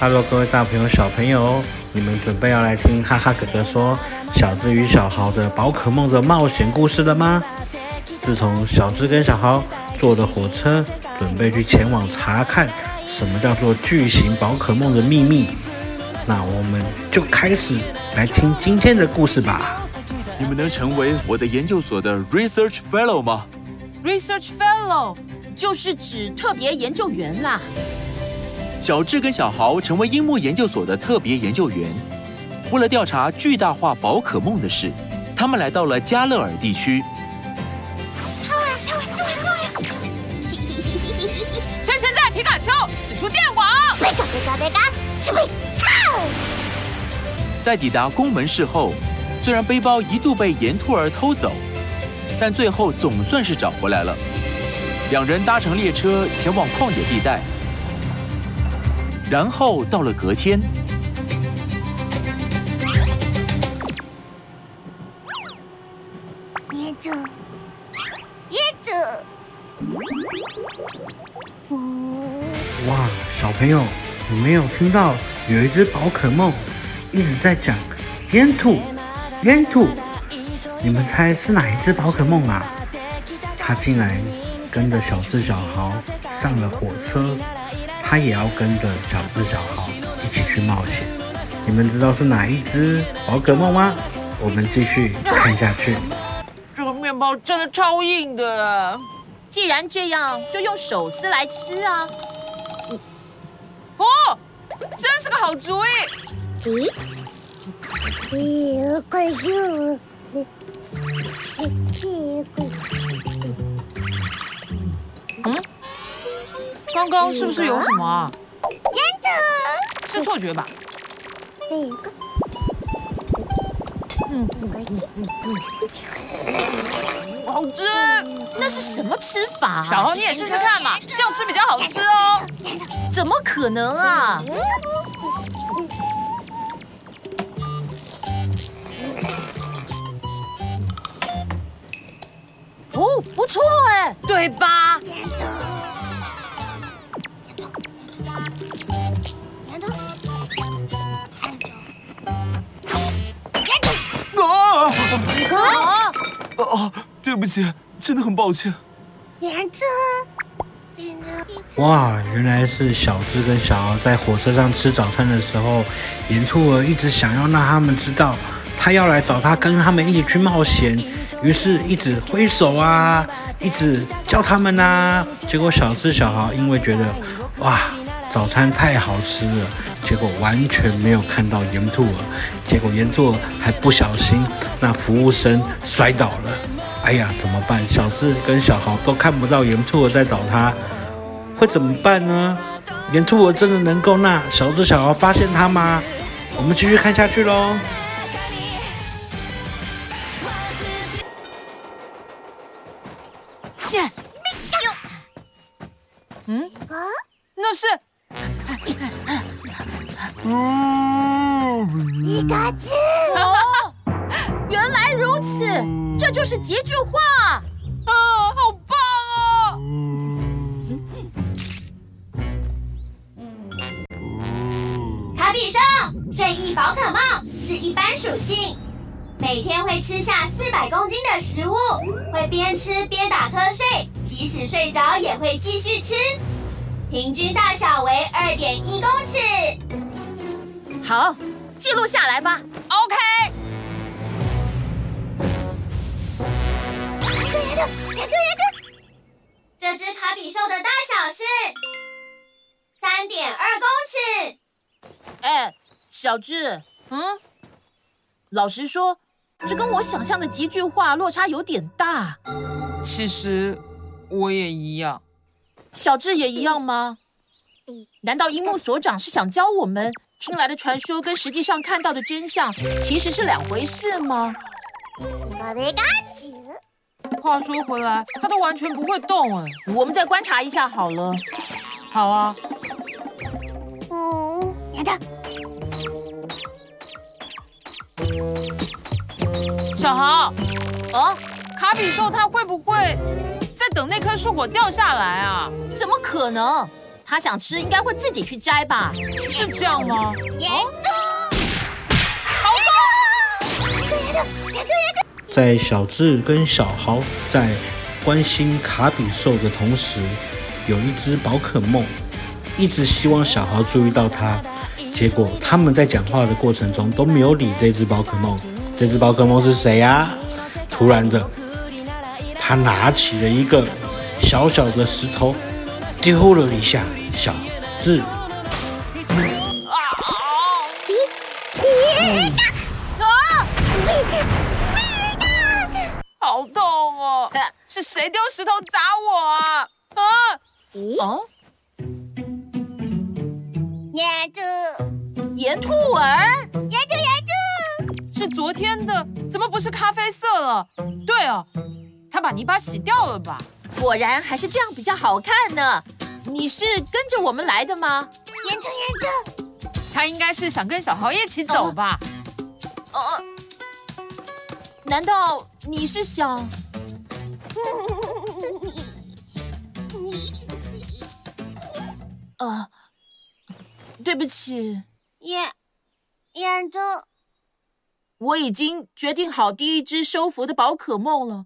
Hello，各位大朋友、小朋友，你们准备要来听哈哈哥哥说小智与小豪的宝可梦的冒险故事了吗？自从小智跟小豪坐的火车，准备去前往查看什么叫做巨型宝可梦的秘密，那我们就开始来听今天的故事吧。你们能成为我的研究所的 Research Fellow 吗？Research Fellow 就是指特别研究员啦。小智跟小豪成为樱木研究所的特别研究员，为了调查巨大化宝可梦的事，他们来到了加勒尔地区。趁现在，皮卡丘使出电网！在抵达宫门市后，虽然背包一度被岩兔儿偷走，但最后总算是找回来了。两人搭乘列车前往旷野地带。然后到了隔天，椰子，椰子，哇，小朋友，你没有听到有一只宝可梦一直在讲烟兔，烟兔，你们猜是哪一只宝可梦啊？它竟然跟着小智、小豪上了火车。他也要跟着小智、小豪一起去冒险。你们知道是哪一只宝可梦吗？我们继续看下去。这个面包真的超硬的。既然这样，就用手撕来吃啊！哦，真是个好主意。咦？咦，快救！嗯？刚刚是不是有什么啊？是错觉吧？嗯，好吃。那是什么吃法？小红，你也试试看嘛，这样吃比较好吃哦。怎么可能啊？哦，不错哎，对吧？啊！哦，对不起，真的很抱歉。哇，原来是小智跟小豪在火车上吃早餐的时候，炎兔儿一直想要让他们知道，他要来找他，跟他们一起去冒险，于是一直挥手啊，一直叫他们啊。结果小智、小豪因为觉得，哇。早餐太好吃了，结果完全没有看到炎兔儿，结果炎兔儿还不小心，那服务生摔倒了。哎呀，怎么办？小智跟小豪都看不到炎兔儿在找他，会怎么办呢？炎兔儿真的能够让小智、小豪发现他吗？我们继续看下去喽。嗯？啊？那是？皮卡丘！哦，原来如此，这就是结句话啊！好棒哦！卡比兽，正义宝可梦是一般属性，每天会吃下四百公斤的食物，会边吃边打瞌睡，即使睡着也会继续吃。平均大小为二点一公尺。好，记录下来吧。OK。这只卡比兽的大小是三点二公尺。哎，小智，嗯，老实说，这跟我想象的几句话落差有点大。其实我也一样。小智也一样吗？难道樱木所长是想教我们，听来的传说跟实际上看到的真相其实是两回事吗？话说回来，它都完全不会动哎，我们再观察一下好了。好啊。嗯，等等。小豪，哦，卡比兽它会不会？在等那棵树果掉下来啊？怎么可能？他想吃应该会自己去摘吧？是这样吗？在小智跟小豪在关心卡比兽的同时，有一只宝可梦一直希望小豪注意到它，结果他们在讲话的过程中都没有理这只宝可梦。这只宝可梦是谁呀、啊？突然的，他拿起了一个小小的石头，丢了一下小智。啊！好痛哦！是谁丢石头砸我啊？啊！哦。炎兔，炎兔儿，炎兔，炎兔，是昨天的，怎么不是咖啡色了？对哦，他把泥巴洗掉了吧？果然还是这样比较好看呢。你是跟着我们来的吗？严正，严正，他应该是想跟小豪一起走吧？哦、啊，难道你是想？啊。对不起，炎炎兔，我已经决定好第一只收服的宝可梦了，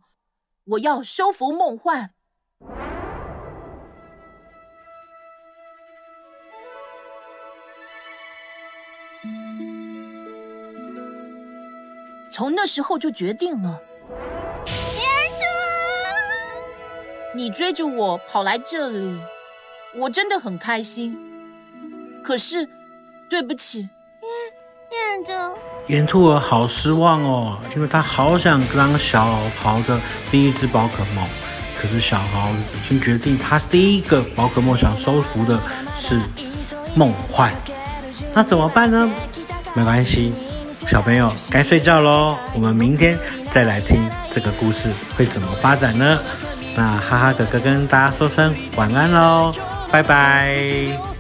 我要收服梦幻。从那时候就决定了。你追着我跑来这里，我真的很开心。可是，对不起，炎炎兔，炎兔儿好失望哦，因为他好想当小豪的第一只宝可梦，可是小豪已经决定，他第一个宝可梦想收服的是梦幻，那怎么办呢？没关系，小朋友该睡觉喽，我们明天再来听这个故事会怎么发展呢？那哈哈哥哥跟大家说声晚安喽，拜拜。